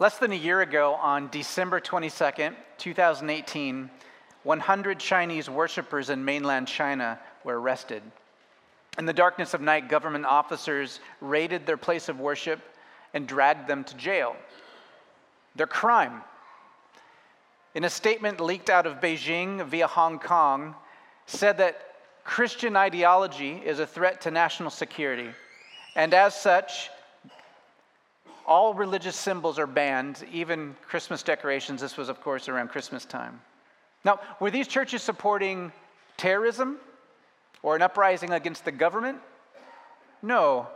Less than a year ago, on December 22nd, 2018, 100 Chinese worshippers in mainland China were arrested. In the darkness of night, government officers raided their place of worship and dragged them to jail. Their crime. In a statement leaked out of Beijing via Hong Kong, said that Christian ideology is a threat to national security, and as such, all religious symbols are banned, even Christmas decorations. This was, of course, around Christmas time. Now, were these churches supporting terrorism or an uprising against the government? No.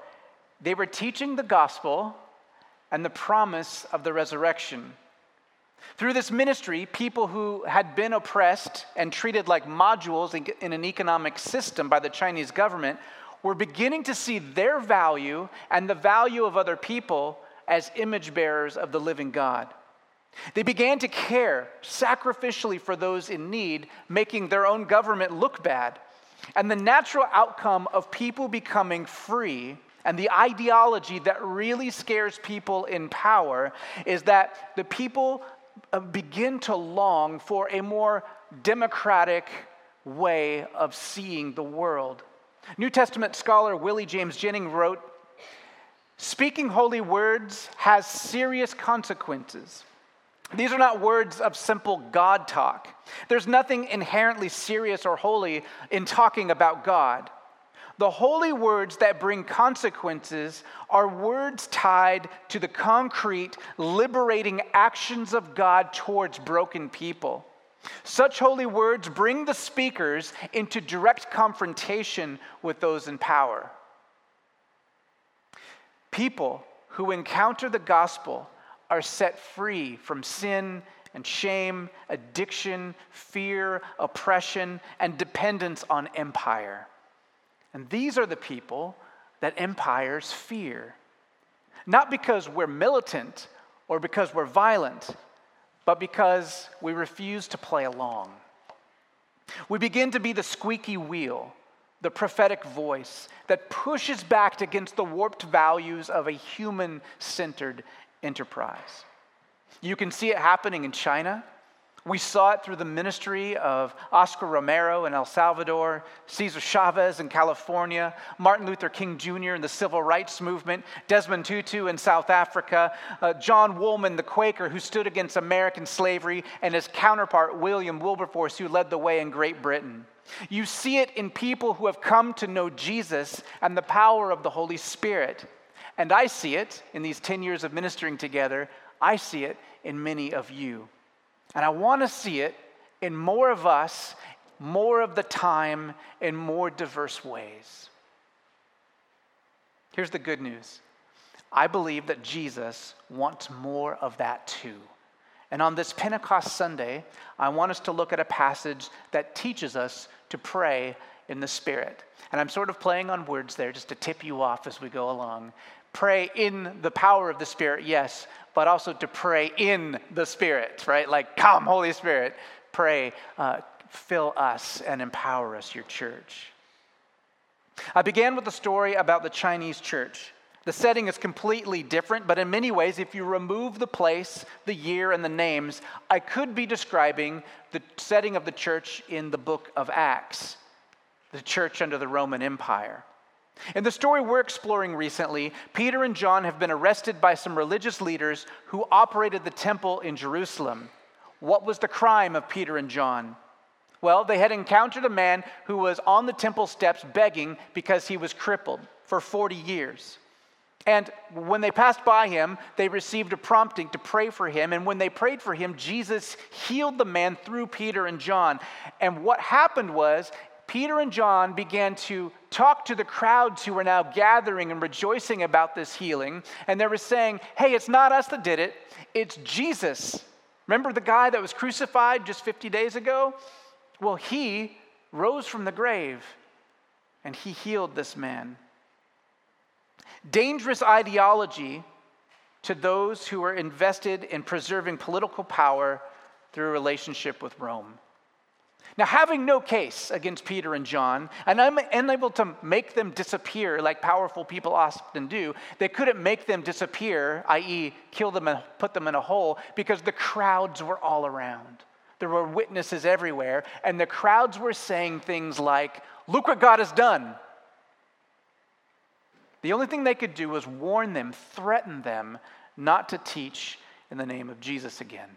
They were teaching the gospel and the promise of the resurrection. Through this ministry, people who had been oppressed and treated like modules in an economic system by the Chinese government were beginning to see their value and the value of other people as image bearers of the living God. They began to care sacrificially for those in need, making their own government look bad. And the natural outcome of people becoming free and the ideology that really scares people in power is that the people uh, begin to long for a more democratic way of seeing the world. New Testament scholar Willie James Jennings wrote Speaking holy words has serious consequences. These are not words of simple God talk. There's nothing inherently serious or holy in talking about God. The holy words that bring consequences are words tied to the concrete, liberating actions of God towards broken people. Such holy words bring the speakers into direct confrontation with those in power. People who encounter the gospel are set free from sin and shame, addiction, fear, oppression, and dependence on empire. And these are the people that empires fear. Not because we're militant or because we're violent, but because we refuse to play along. We begin to be the squeaky wheel the prophetic voice that pushes back against the warped values of a human centered enterprise. You can see it happening in China. We saw it through the ministry of Oscar Romero in El Salvador, Cesar Chavez in California, Martin Luther King Jr. in the civil rights movement, Desmond Tutu in South Africa, uh, John Woolman, the Quaker who stood against American slavery, and his counterpart, William Wilberforce, who led the way in Great Britain. You see it in people who have come to know Jesus and the power of the Holy Spirit. And I see it in these 10 years of ministering together. I see it in many of you. And I want to see it in more of us, more of the time, in more diverse ways. Here's the good news I believe that Jesus wants more of that too. And on this Pentecost Sunday, I want us to look at a passage that teaches us to pray in the Spirit. And I'm sort of playing on words there just to tip you off as we go along. Pray in the power of the Spirit, yes, but also to pray in the Spirit, right? Like, come, Holy Spirit, pray, uh, fill us and empower us, your church. I began with a story about the Chinese church. The setting is completely different, but in many ways, if you remove the place, the year, and the names, I could be describing the setting of the church in the book of Acts, the church under the Roman Empire. In the story we're exploring recently, Peter and John have been arrested by some religious leaders who operated the temple in Jerusalem. What was the crime of Peter and John? Well, they had encountered a man who was on the temple steps begging because he was crippled for 40 years. And when they passed by him, they received a prompting to pray for him. And when they prayed for him, Jesus healed the man through Peter and John. And what happened was, Peter and John began to talk to the crowds who were now gathering and rejoicing about this healing. And they were saying, Hey, it's not us that did it, it's Jesus. Remember the guy that was crucified just 50 days ago? Well, he rose from the grave and he healed this man. Dangerous ideology to those who are invested in preserving political power through a relationship with Rome. Now, having no case against Peter and John, and I'm unable to make them disappear like powerful people often do, they couldn't make them disappear, i.e., kill them and put them in a hole, because the crowds were all around. There were witnesses everywhere, and the crowds were saying things like, Look what God has done. The only thing they could do was warn them, threaten them not to teach in the name of Jesus again.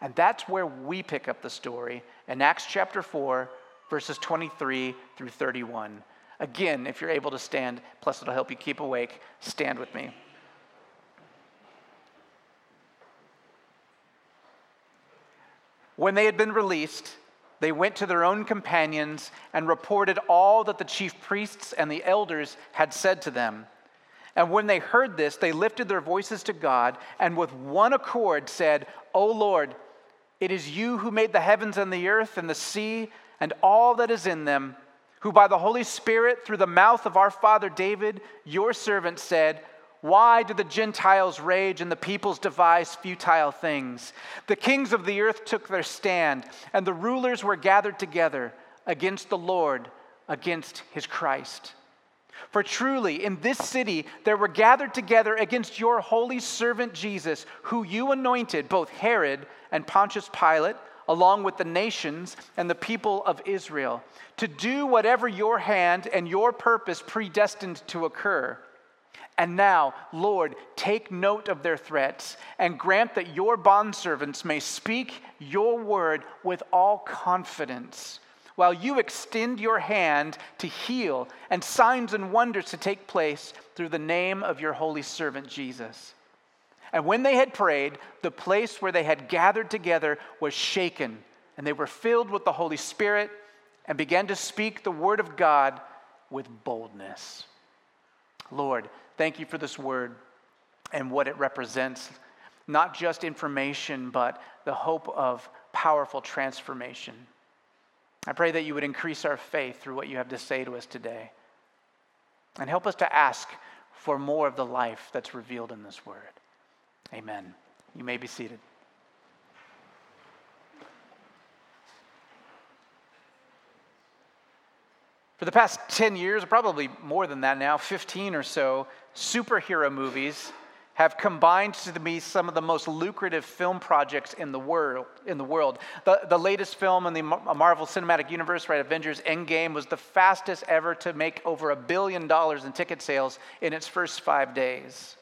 And that's where we pick up the story in Acts chapter 4, verses 23 through 31. Again, if you're able to stand, plus it'll help you keep awake, stand with me. When they had been released, they went to their own companions and reported all that the chief priests and the elders had said to them. And when they heard this, they lifted their voices to God and with one accord said, O Lord, it is you who made the heavens and the earth and the sea and all that is in them, who by the Holy Spirit, through the mouth of our father David, your servant, said, Why do the Gentiles rage and the peoples devise futile things? The kings of the earth took their stand, and the rulers were gathered together against the Lord, against his Christ. For truly, in this city there were gathered together against your holy servant Jesus, who you anointed, both Herod and Pontius Pilate, along with the nations and the people of Israel, to do whatever your hand and your purpose predestined to occur. And now, Lord, take note of their threats and grant that your bondservants may speak your word with all confidence while you extend your hand to heal and signs and wonders to take place through the name of your holy servant Jesus. And when they had prayed, the place where they had gathered together was shaken, and they were filled with the Holy Spirit and began to speak the word of God with boldness. Lord, thank you for this word and what it represents not just information, but the hope of powerful transformation. I pray that you would increase our faith through what you have to say to us today. And help us to ask for more of the life that's revealed in this word. Amen. You may be seated. For the past 10 years, probably more than that now, 15 or so, superhero movies have combined to be some of the most lucrative film projects in the world. In the, world. the, the latest film in the uh, Marvel Cinematic Universe, right, Avengers Endgame, was the fastest ever to make over a billion dollars in ticket sales in its first five days.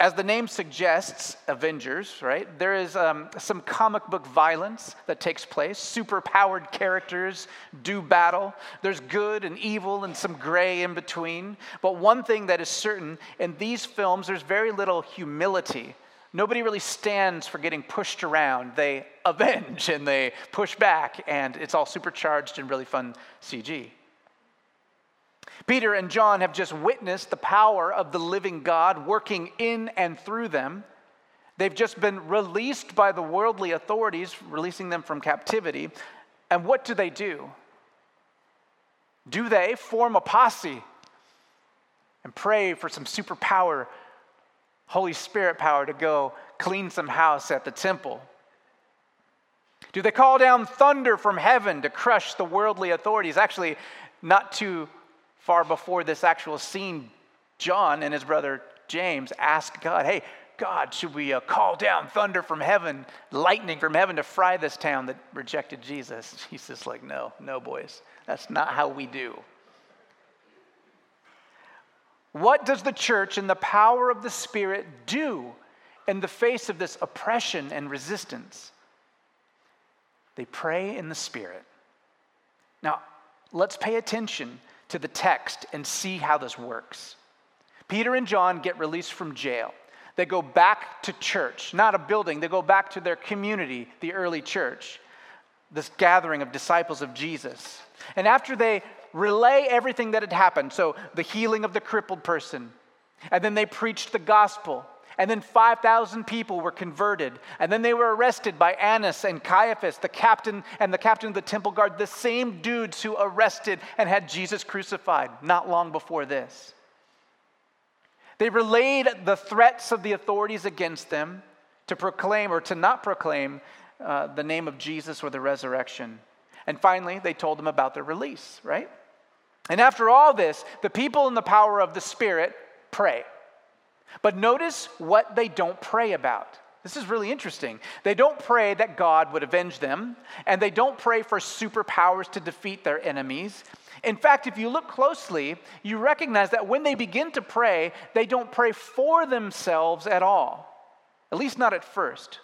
As the name suggests, Avengers, right, there is um, some comic book violence that takes place. Super powered characters do battle. There's good and evil and some gray in between. But one thing that is certain in these films, there's very little humility. Nobody really stands for getting pushed around. They avenge and they push back, and it's all supercharged and really fun CG. Peter and John have just witnessed the power of the living God working in and through them. They've just been released by the worldly authorities, releasing them from captivity. And what do they do? Do they form a posse and pray for some superpower, Holy Spirit power to go clean some house at the temple? Do they call down thunder from heaven to crush the worldly authorities? Actually, not too far before this actual scene, John and his brother James asked God, Hey, God, should we uh, call down thunder from heaven, lightning from heaven to fry this town that rejected Jesus? Jesus like, no, no, boys. That's not how we do. What does the church and the power of the Spirit do in the face of this oppression and resistance? They pray in the Spirit. Now, let's pay attention to the text and see how this works. Peter and John get released from jail. They go back to church, not a building, they go back to their community, the early church, this gathering of disciples of Jesus. And after they relay everything that had happened, so the healing of the crippled person, and then they preached the gospel, and then 5,000 people were converted. And then they were arrested by Annas and Caiaphas, the captain and the captain of the temple guard, the same dudes who arrested and had Jesus crucified not long before this. They relayed the threats of the authorities against them to proclaim or to not proclaim uh, the name of Jesus or the resurrection. And finally, they told them about their release, right? And after all this, the people in the power of the Spirit pray. But notice what they don't pray about. This is really interesting. They don't pray that God would avenge them, and they don't pray for superpowers to defeat their enemies. In fact, if you look closely, you recognize that when they begin to pray, they don't pray for themselves at all, at least not at first.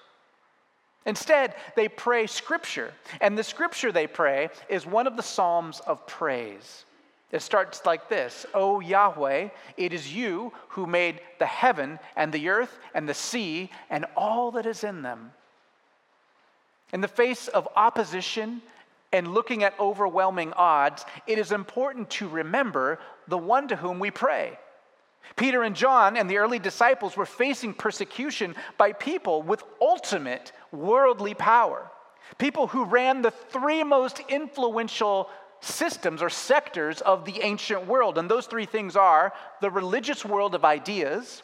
Instead, they pray scripture, and the scripture they pray is one of the Psalms of praise. It starts like this O Yahweh, it is you who made the heaven and the earth and the sea and all that is in them. In the face of opposition and looking at overwhelming odds, it is important to remember the one to whom we pray. Peter and John and the early disciples were facing persecution by people with ultimate worldly power. People who ran the three most influential systems or sectors of the ancient world. And those three things are the religious world of ideas,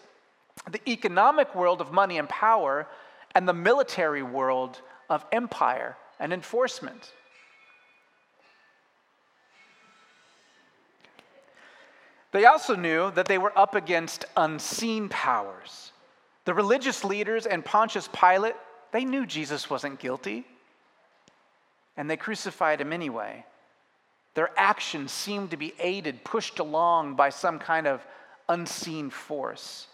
the economic world of money and power, and the military world of empire and enforcement. They also knew that they were up against unseen powers. The religious leaders and Pontius Pilate, they knew Jesus wasn't guilty, and they crucified him anyway. Their actions seemed to be aided, pushed along by some kind of unseen force.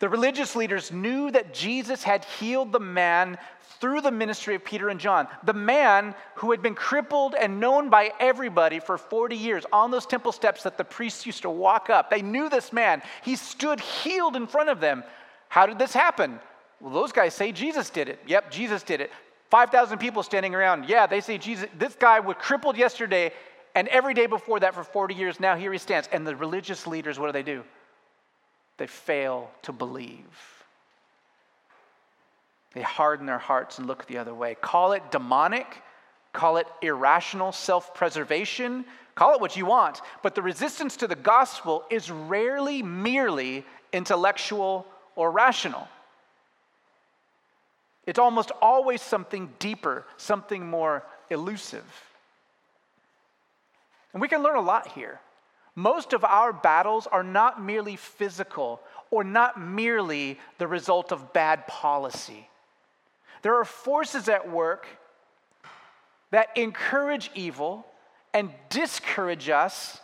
The religious leaders knew that Jesus had healed the man through the ministry of Peter and John. The man who had been crippled and known by everybody for 40 years on those temple steps that the priests used to walk up. They knew this man. He stood healed in front of them. How did this happen? Well, those guys say Jesus did it. Yep, Jesus did it. 5,000 people standing around. Yeah, they say Jesus. This guy was crippled yesterday and every day before that for 40 years, now here he stands. And the religious leaders, what do they do? They fail to believe. They harden their hearts and look the other way. Call it demonic, call it irrational self preservation, call it what you want. But the resistance to the gospel is rarely merely intellectual or rational. It's almost always something deeper, something more elusive. And we can learn a lot here. Most of our battles are not merely physical or not merely the result of bad policy. There are forces at work that encourage evil and discourage us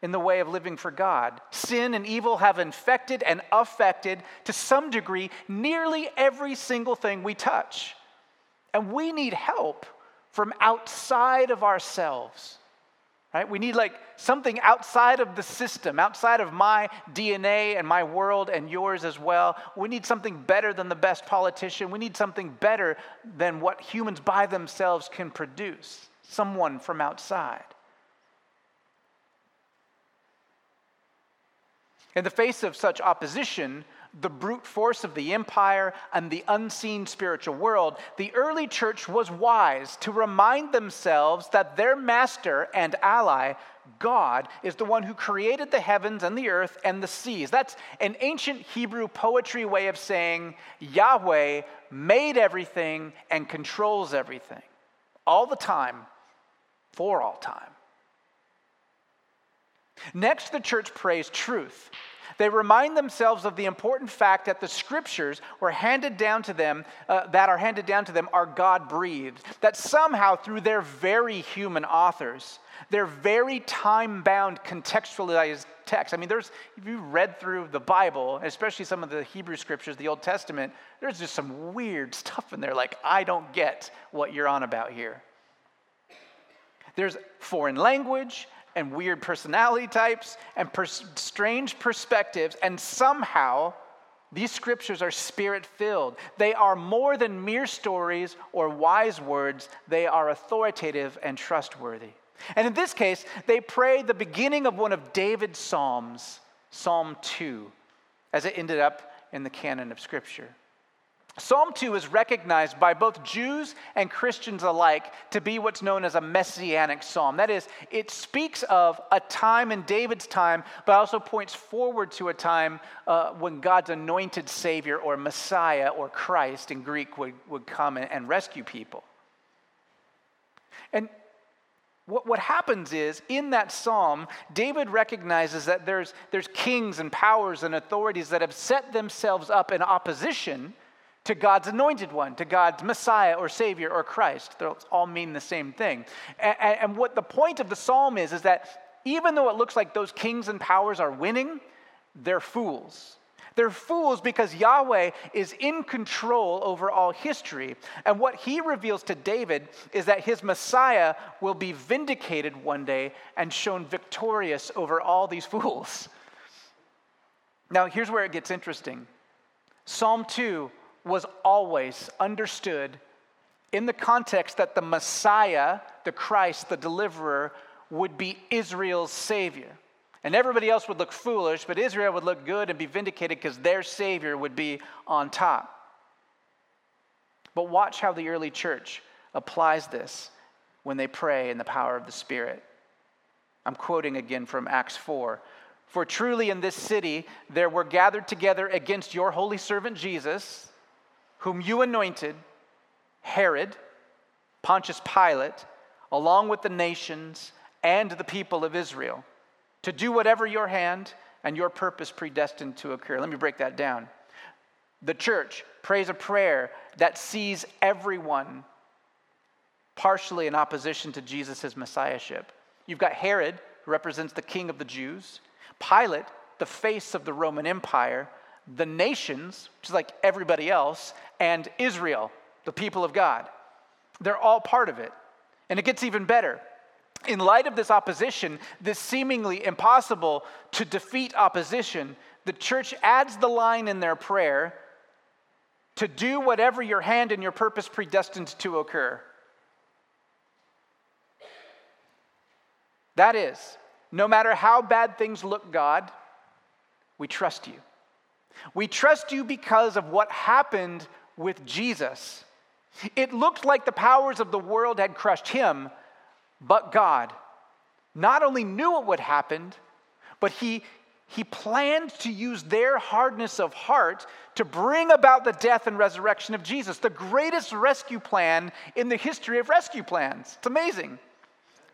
in the way of living for God. Sin and evil have infected and affected, to some degree, nearly every single thing we touch. And we need help from outside of ourselves right? We need like something outside of the system, outside of my DNA and my world and yours as well. We need something better than the best politician. We need something better than what humans by themselves can produce, someone from outside. In the face of such opposition, the brute force of the empire and the unseen spiritual world, the early church was wise to remind themselves that their master and ally, God, is the one who created the heavens and the earth and the seas. That's an ancient Hebrew poetry way of saying Yahweh made everything and controls everything, all the time, for all time. Next, the church prays truth. They remind themselves of the important fact that the scriptures were handed down to them, uh, that are handed down to them, are God breathed. That somehow, through their very human authors, their very time bound, contextualized text. I mean, there's, if you read through the Bible, especially some of the Hebrew scriptures, the Old Testament, there's just some weird stuff in there. Like, I don't get what you're on about here. There's foreign language, and weird personality types and pers- strange perspectives, and somehow these scriptures are spirit filled. They are more than mere stories or wise words, they are authoritative and trustworthy. And in this case, they pray the beginning of one of David's Psalms, Psalm 2, as it ended up in the canon of Scripture. Psalm 2 is recognized by both Jews and Christians alike to be what's known as a messianic psalm. That is, it speaks of a time in David's time, but also points forward to a time uh, when God's anointed Savior or Messiah or Christ in Greek would, would come and, and rescue people. And what, what happens is, in that psalm, David recognizes that there's, there's kings and powers and authorities that have set themselves up in opposition to God's anointed one, to God's Messiah or Savior or Christ. They all mean the same thing. And, and, what the point of the psalm is, is that even though it looks like those kings and powers are winning, they're fools. They're fools because Yahweh is in control over all history. And what he reveals to David is that his Messiah will be vindicated one day and shown victorious over all these fools. Now, here's where it gets interesting Psalm 2 was always understood in the context that the Messiah, the Christ, the deliverer, would be Israel's Savior. And everybody else would look foolish, but Israel would look good and be vindicated because their Savior would be on top. But watch how the early church applies this when they pray in the power of the Spirit. I'm quoting again from Acts 4. For truly in this city there were gathered together against your holy servant Jesus, whom you anointed, Herod, Pontius Pilate, along with the nations and the people of Israel to do whatever your hand and your purpose predestined to occur. Let me break that down. The church prays a prayer that sees everyone partially in opposition to Jesus' messiahship. You've got Herod, who represents the king of the Jews, Pilate, the face of the Roman Empire, the nations, is like everybody else, and Israel, the people of God. They're all part of it. And it gets even better in light of this opposition, this seemingly impossible to defeat opposition, the church adds the line in their prayer to do whatever your hand and your purpose predestined to occur. That is, no matter how bad things look, God, we trust you. We trust you because of what happened with Jesus. It looked like the powers of the world had crushed him, but God not only knew what would happen, but he, he planned to use their hardness of heart to bring about the death and resurrection of Jesus, the greatest rescue plan in the history of rescue plans. It's amazing.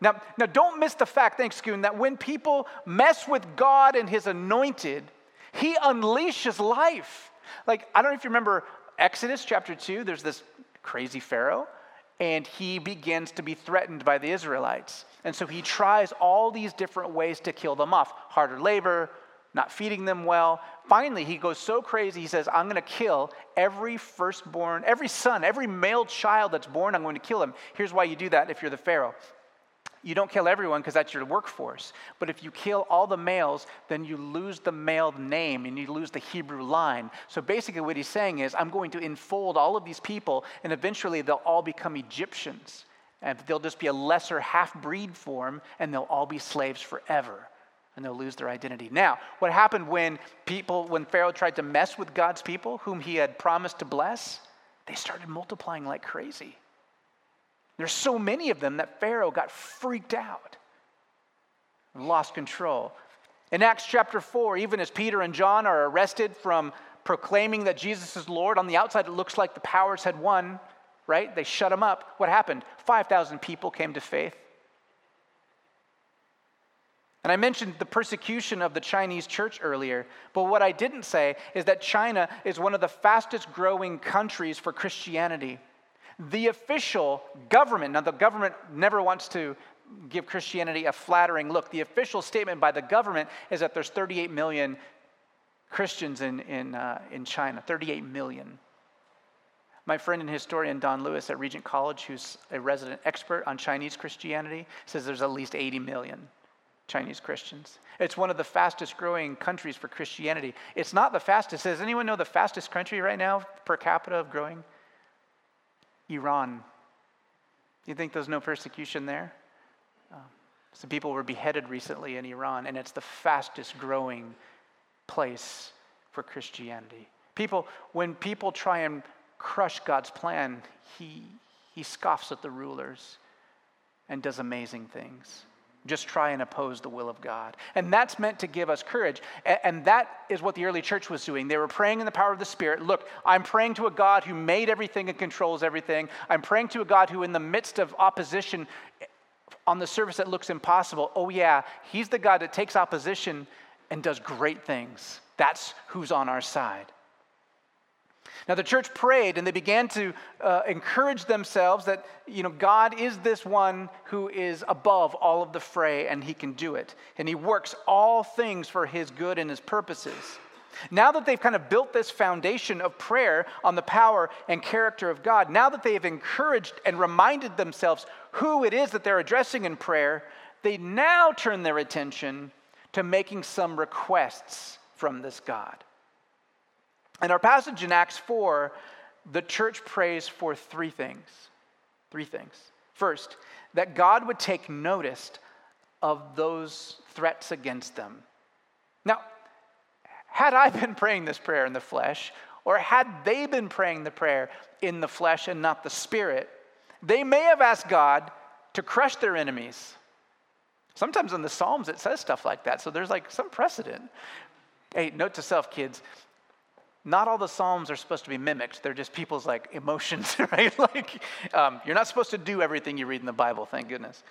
Now, now don't miss the fact, thanks, Goon, that when people mess with God and his anointed, he unleashes life. Like, I don't know if you remember Exodus chapter 2, there's this crazy Pharaoh and he begins to be threatened by the Israelites. And so he tries all these different ways to kill them off harder labor, not feeding them well. Finally, he goes so crazy, he says, I'm going to kill every firstborn, every son, every male child that's born, I'm going to kill him. Here's why you do that if you're the Pharaoh you don't kill everyone because that's your workforce. But if you kill all the males, then you lose the male name and you lose the Hebrew line. So basically, what he's saying is, I'm going to enfold all of these people, and eventually they'll all become Egyptians. And they'll just be a lesser half breed form, and they'll all be slaves forever. And they'll lose their identity. Now, what happened when people, when Pharaoh tried to mess with God's people, whom he had promised to bless? They started multiplying like crazy. There's so many of them that Pharaoh got freaked out and lost control. In Acts chapter 4, even as Peter and John are arrested from proclaiming that Jesus is Lord, on the outside it looks like the powers had won, right? They shut them up. What happened? 5,000 people came to faith. And I mentioned the persecution of the Chinese church earlier, but what I didn't say is that China is one of the fastest growing countries for Christianity. The official government, now the government never wants to give Christianity a flattering look. The official statement by the government is that there's 38 million Christians in, in, uh, in China, 38 million. My friend and historian Don Lewis at Regent College, who's a resident expert on Chinese Christianity, says there's at least 80 million Chinese Christians. It's one of the fastest growing countries for Christianity. It's not the fastest. Does anyone know the fastest country right now per capita of growing? Iran. You think there's no persecution there? Um, some people were beheaded recently in Iran, and it's the fastest growing place for Christianity. People, when people try and crush God's plan, he, he scoffs at the rulers and does amazing things. Just try and oppose the will of God. And that's meant to give us courage. And that is what the early church was doing. They were praying in the power of the Spirit. Look, I'm praying to a God who made everything and controls everything. I'm praying to a God who, in the midst of opposition, on the surface that looks impossible, oh, yeah, He's the God that takes opposition and does great things. That's who's on our side. Now, the church prayed and they began to uh, encourage themselves that, you know, God is this one who is above all of the fray and he can do it. And he works all things for his good and his purposes. Now that they've kind of built this foundation of prayer on the power and character of God, now that they have encouraged and reminded themselves who it is that they're addressing in prayer, they now turn their attention to making some requests from this God. In our passage in Acts 4, the church prays for three things. Three things. First, that God would take notice of those threats against them. Now, had I been praying this prayer in the flesh, or had they been praying the prayer in the flesh and not the spirit, they may have asked God to crush their enemies. Sometimes in the Psalms it says stuff like that, so there's like some precedent. Hey, note to self, kids not all the psalms are supposed to be mimicked. They're just people's like emotions right? Like um, you're not supposed to do everything you read in the bible thank goodness.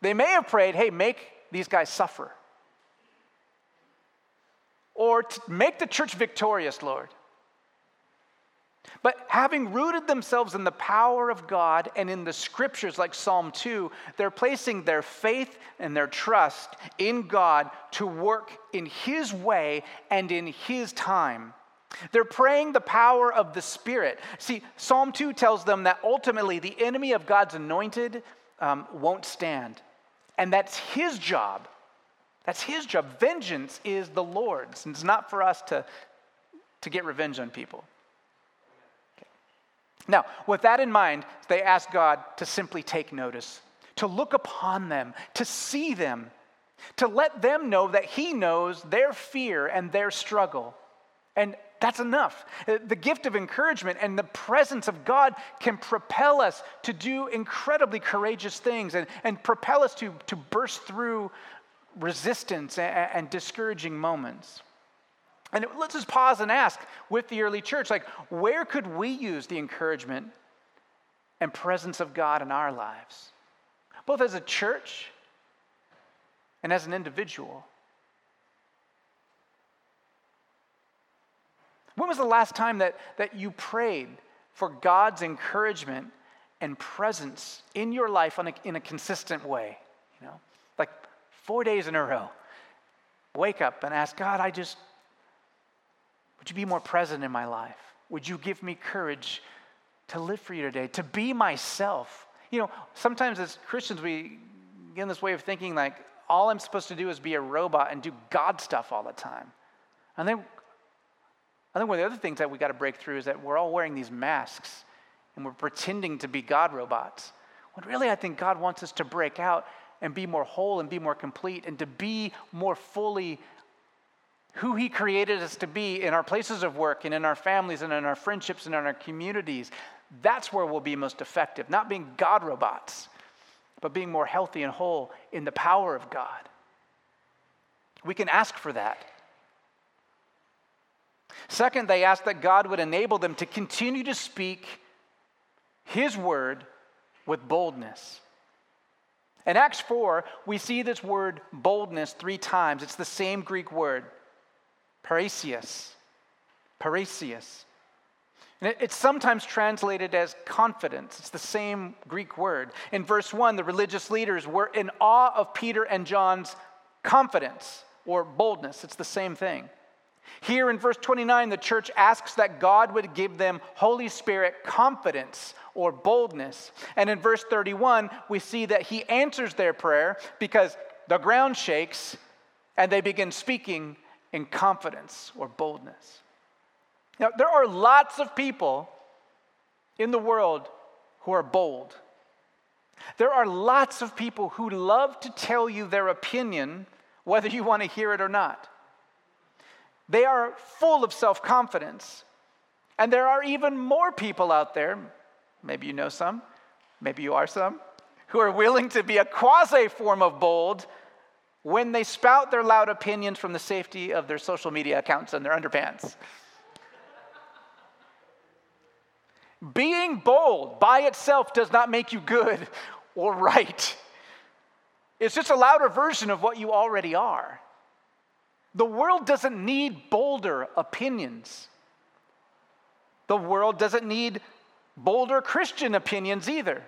They may have prayed hey make these guys suffer. Or make the church victorious lord but having rooted themselves in the power of God and in the scriptures like Psalm 2, they're placing their faith and their trust in God to work in His way and in His time. They're praying the power of the Spirit. See, Psalm 2 tells them that ultimately the enemy of God's anointed um, won't stand. And that's His job. That's His job. Vengeance is the Lord's. And it's not for us to, to get revenge on people. Now, with that in mind, they ask God to simply take notice, to look upon them, to see them, to let them know that He knows their fear and their struggle. And that's enough. Uh, the gift of encouragement and the presence of God can propel us to do incredibly courageous things and, and propel us to, to burst through resistance and, and discouraging moments. And let's just pause and ask with the early church, like, where could we use the encouragement and presence of God in our lives, both as a church and as an individual? When was the last time that, that you prayed for God's encouragement and presence in your life a, in a consistent way? You know, like four days in a row. Wake up and ask God, I just would you be more present in my life? Would you give me courage to live for you today, to be myself? You know, sometimes as Christians, we get in this way of thinking like, all I'm supposed to do is be a robot and do God stuff all the time. And then I think one of the other things that we got to break through is that we're all wearing these masks and we're pretending to be God robots. When really, I think God wants us to break out and be more whole and be more complete and to be more fully who He created us to be in our places of work and in our families and in our friendships and in our communities. That's where we'll be most effective, not being God robots, but being more healthy and whole in the power of God. We can ask for that. Second, they asked that God would enable them to continue to speak His word with boldness. In Acts 4, we see this word boldness three times. It's the same Greek word. Parrhesia. Parrhesia. And it's sometimes translated as confidence. It's the same Greek word. In verse 1, the religious leaders were in awe of Peter and John's confidence or boldness. It's the same thing. Here in verse 29, the church asks that God would give them Holy Spirit confidence or boldness. And in verse 31, we see that he answers their prayer because the ground shakes and they begin speaking in confidence or boldness. Now, there are lots of people in the world who are bold. There are lots of people who love to tell you their opinion, whether you want to hear it or not. They are full of self confidence. And there are even more people out there, maybe you know some, maybe you are some, who are willing to be a quasi form of bold when they spout their loud opinions from the safety of their social media accounts and their underpants. Being bold by itself does not make you good or right. It's just a louder version of what you already are. The world doesn't need bolder opinions. The world doesn't need bolder Christian opinions either.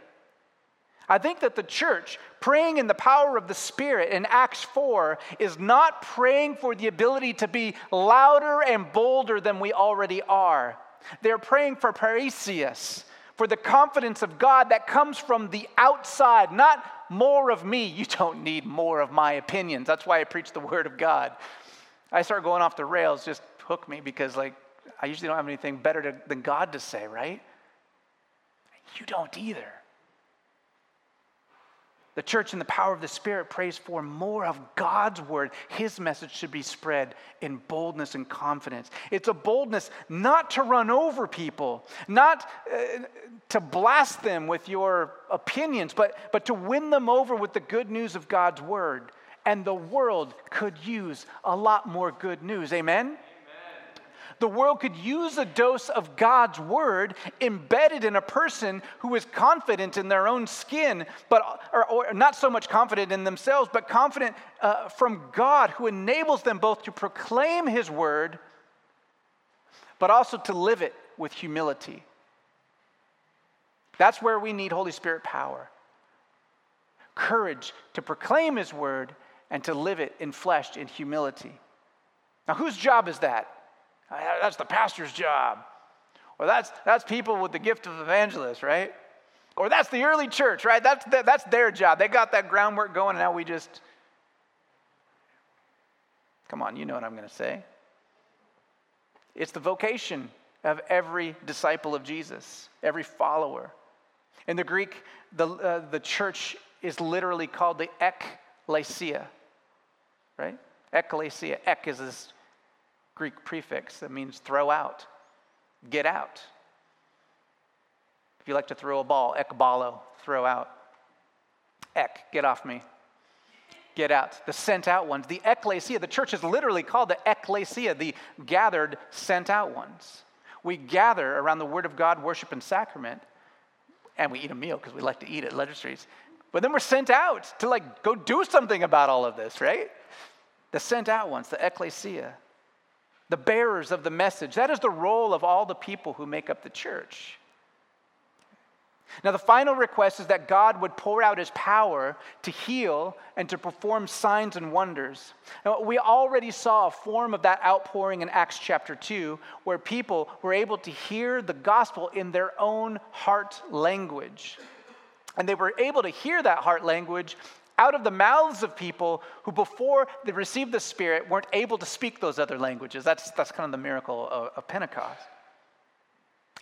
I think that the church praying in the power of the Spirit in Acts 4 is not praying for the ability to be louder and bolder than we already are. They're praying for parrhesia, for the confidence of God that comes from the outside, not more of me. You don't need more of my opinions. That's why I preach the Word of God. I start going off the rails, just hook me because, like, I usually don't have anything better to, than God to say, right? You don't either. The church in the power of the Spirit prays for more of God's word. His message should be spread in boldness and confidence. It's a boldness not to run over people, not uh, to blast them with your opinions, but, but to win them over with the good news of God's word. And the world could use a lot more good news. Amen? The world could use a dose of God's word embedded in a person who is confident in their own skin, but or, or not so much confident in themselves, but confident uh, from God, who enables them both to proclaim His word, but also to live it with humility. That's where we need Holy Spirit power courage to proclaim His word and to live it in flesh in humility. Now, whose job is that? That's the pastor's job. Or that's, that's people with the gift of evangelist, right? Or that's the early church, right? That's, the, that's their job. They got that groundwork going, and now we just. Come on, you know what I'm going to say. It's the vocation of every disciple of Jesus, every follower. In the Greek, the, uh, the church is literally called the ekklesia, right? Ekklesia. Ek is this Greek prefix that means throw out, get out. If you like to throw a ball, ekbalo, throw out. Ek, get off me. Get out. The sent out ones. The ecclesia, the church is literally called the ecclesia, the gathered, sent out ones. We gather around the Word of God, worship, and sacrament, and we eat a meal because we like to eat at Legisries. But then we're sent out to like go do something about all of this, right? The sent out ones, the ecclesia the bearers of the message. That is the role of all the people who make up the church. Now, the final request is that God would pour out his power to heal and to perform signs and wonders. Now, we already saw a form of that outpouring in Acts chapter 2, where people were able to hear the gospel in their own heart language. And they were able to hear that heart language out of the mouths of people who, before they received the Spirit, weren't able to speak those other languages. That's, that's kind of the miracle of, of Pentecost.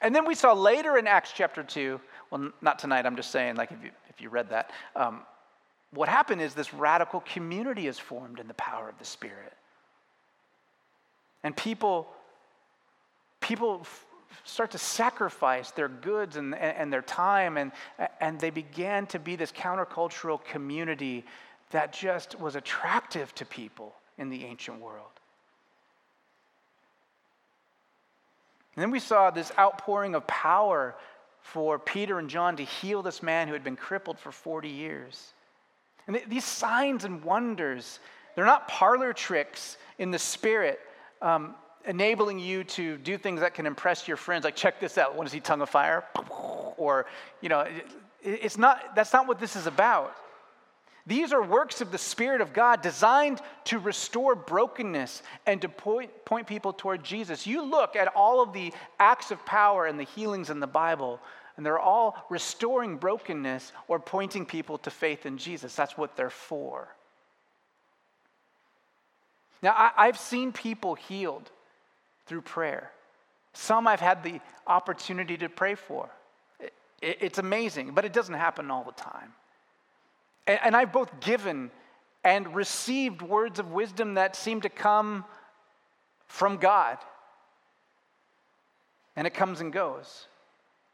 And then we saw later in Acts chapter 2, well, not tonight, I'm just saying, like, if you, if you read that, um, what happened is this radical community is formed in the power of the Spirit. And people, people start to sacrifice their goods and, and their time, and, and they began to be this countercultural community that just was attractive to people in the ancient world. And then we saw this outpouring of power for Peter and John to heal this man who had been crippled for 40 years. And these signs and wonders, they're not parlor tricks in the spirit. Um, enabling you to do things that can impress your friends like check this out want to see tongue of fire? Or you know it's not that's not what this is about. These are works of the spirit of god designed to restore brokenness and to point, point people toward jesus. You look at all of the acts of power and the healings in the bible and they're all restoring brokenness or pointing people to faith in jesus. That's what they're for. Now I, i've seen people healed through prayer. Some I've had the opportunity to pray for. It's amazing, but it doesn't happen all the time. And I've both given and received words of wisdom that seem to come from God. And it comes and goes.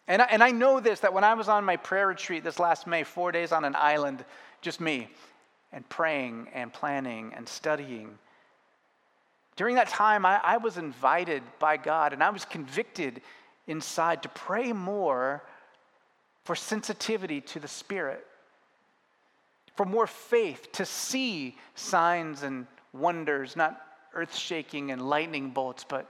And I, and I know this that when I was on my prayer retreat this last May, four days on an island, just me, and praying and planning and studying, during that time, I, I was invited by God and I was convicted inside to pray more for sensitivity to the Spirit, for more faith, to see signs and wonders, not earth shaking and lightning bolts, but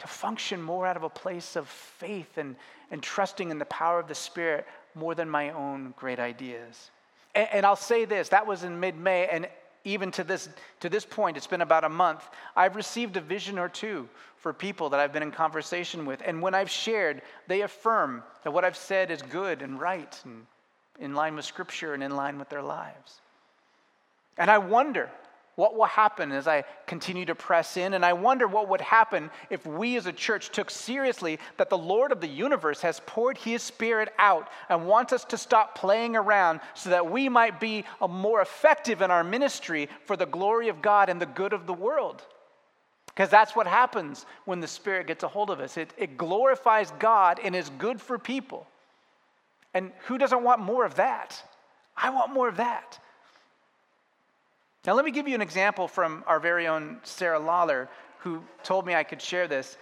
to function more out of a place of faith and, and trusting in the power of the Spirit more than my own great ideas. And, and I'll say this that was in mid May, and even to this, to this point, it's been about a month, I've received a vision or two for people that I've been in conversation with. And when I've shared, they affirm that what I've said is good and right and in line with Scripture and in line with their lives. And I wonder what will happen as I continue to press in? And I wonder what would happen if we as a church took seriously that the Lord of the universe has poured his spirit out and wants us to stop playing around so that we might be uh, more effective in our ministry for the glory of God and the good of the world. Because that's what happens when the Spirit gets a hold of us. It, it glorifies God and is good for people. And who doesn't want more of that? I want more of that. Now, let me give you an example from our very own Sarah Lawler, who told me I could share this.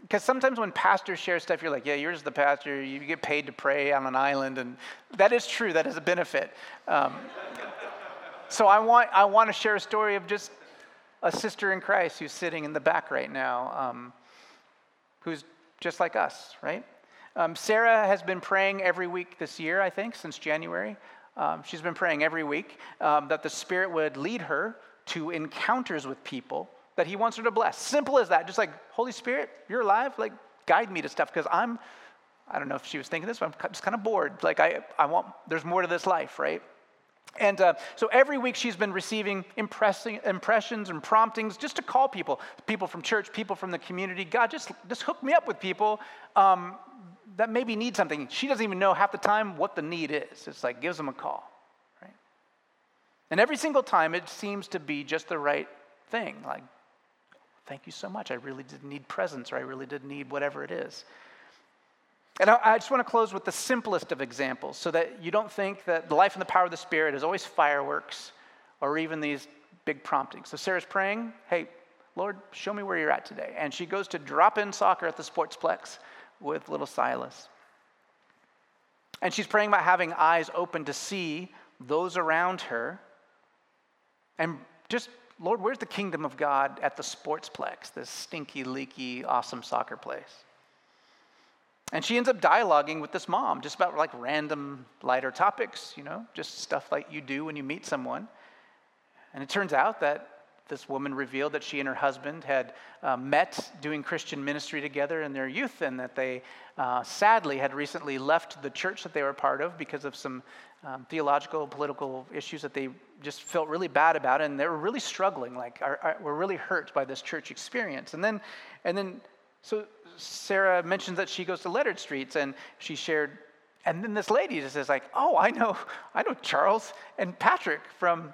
Because sometimes when pastors share stuff, you're like, yeah, you're just the pastor. You get paid to pray on an island. And that is true, that is a benefit. Um, so I want, I want to share a story of just a sister in Christ who's sitting in the back right now, um, who's just like us, right? Um, Sarah has been praying every week this year, I think, since January. Um, she's been praying every week um, that the Spirit would lead her to encounters with people that He wants her to bless. Simple as that. Just like, Holy Spirit, you're alive. Like, guide me to stuff because I'm, I don't know if she was thinking this, but I'm just kind of bored. Like, I, I want, there's more to this life, right? And uh, so every week she's been receiving impressions and promptings just to call people, people from church, people from the community. God, just, just hook me up with people um, that maybe need something. She doesn't even know half the time what the need is. It's like gives them a call, right? And every single time it seems to be just the right thing. Like, thank you so much. I really did need presence, or I really did need whatever it is. And I, just want to close with the simplest of examples so that you don't think that the life and the power of the Spirit is always fireworks or even these big promptings. So Sarah's praying, hey, Lord, show me where you're at today. And she goes to drop in soccer at the sportsplex with little Silas. And she's praying about having eyes open to see those around her. And just, Lord, where's the kingdom of God at the sportsplex, this stinky, leaky, awesome soccer place? And she ends up dialoguing with this mom just about like random lighter topics, you know, just stuff like you do when you meet someone. And it turns out that this woman revealed that she and her husband had uh, met doing Christian ministry together in their youth, and that they uh, sadly had recently left the church that they were part of because of some um, theological, political issues that they just felt really bad about, and they were really struggling. Like, are, are, we're really hurt by this church experience. And then, and then, so Sarah mentions that she goes to Leonard Streets, and she shared and then this lady just says like, "Oh, I know, I know Charles and Patrick from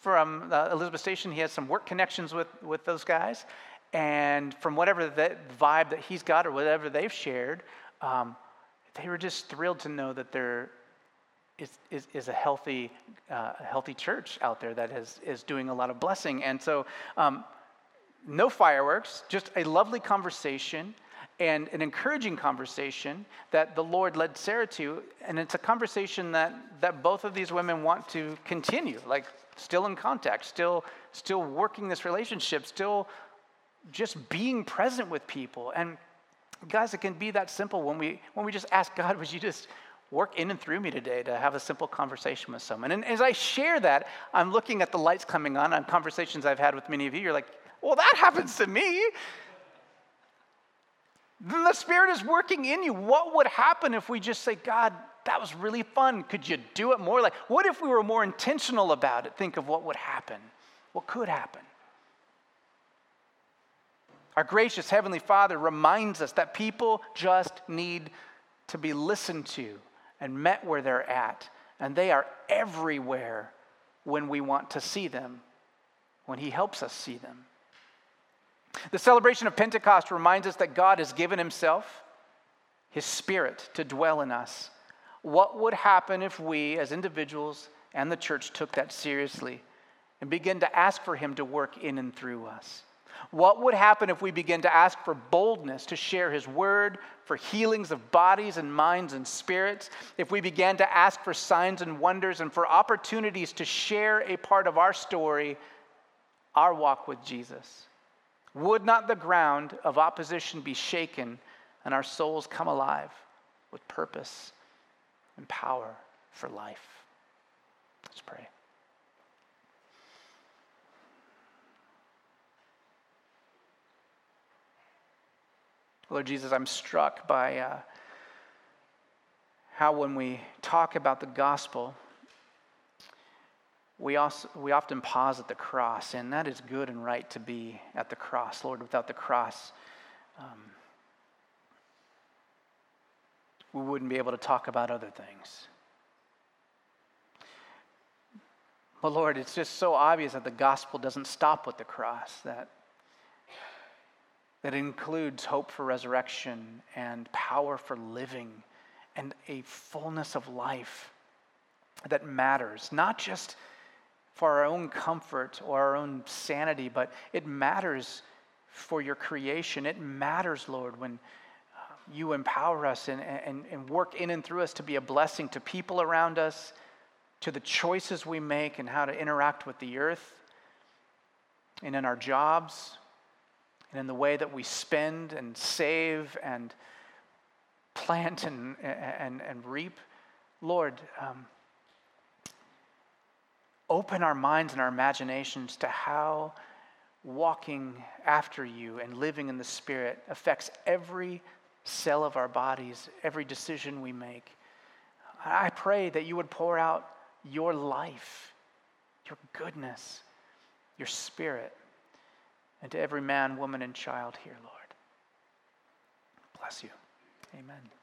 from uh, Elizabeth Station, he has some work connections with, with those guys. And from whatever the vibe that he's got or whatever they've shared, um, they were just thrilled to know that there is, is, is a healthy, uh, healthy church out there that is, is doing a lot of blessing. And so, um, no fireworks, just a lovely conversation and an encouraging conversation that the Lord led Sarah to. And it's a conversation that, that both of these women want to continue, like still in contact, still, still working this relationship, still just being present with people. And guys, it can be that simple when we, when we just ask God, would you just work in and through me today to have a simple conversation with someone? And as I share that, I'm looking at the lights coming on on conversations I've had with many of you. You're like, well, that happens to me then the Spirit is working in you. What would happen if we just say, God, that was really fun. Could you do it more? Like, what if we were more intentional about it? Think of what would happen, what could happen. Our gracious Heavenly Father reminds us that people just need to be listened to and met where they're at, and they are everywhere when we want to see them. when He helps us see them. The celebration of Pentecost reminds us that God has given Himself, His Spirit, to dwell in us. What would happen if we, as individuals and the church, took that seriously and began to ask for Him to work in and through us? What would happen if we begin to ask for boldness to share His word, for healings of bodies and minds and spirits? If we began to ask for signs and wonders and for opportunities to share a part of our story, our walk with Jesus? Would not the ground of opposition be shaken and our souls come alive with purpose and power for life? Let's pray. Lord Jesus, I'm struck by uh, how when we talk about the gospel, we, also, we often pause at the cross, and that is good and right to be at the cross. Lord, without the cross, um, we wouldn't be able to talk about other things. But Lord, it's just so obvious that the gospel doesn't stop with the cross, that, that includes hope for resurrection and power for living and a fullness of life that matters, not just for our own comfort or our own sanity, but it matters for your creation. It matters, Lord, when uh, you empower us and, and, and work in and through us to be a blessing to people around us, to the choices we make and how to interact with the earth, and in our jobs, and in the way that we spend and save and plant and, and, and reap. Lord, um, open our minds and our imaginations to how walking after you and living in the Spirit affects every cell of our bodies, every decision we make. I pray that you would pour out your life, your goodness, your Spirit into every man, woman, and child here, Lord. Bless you. Amen.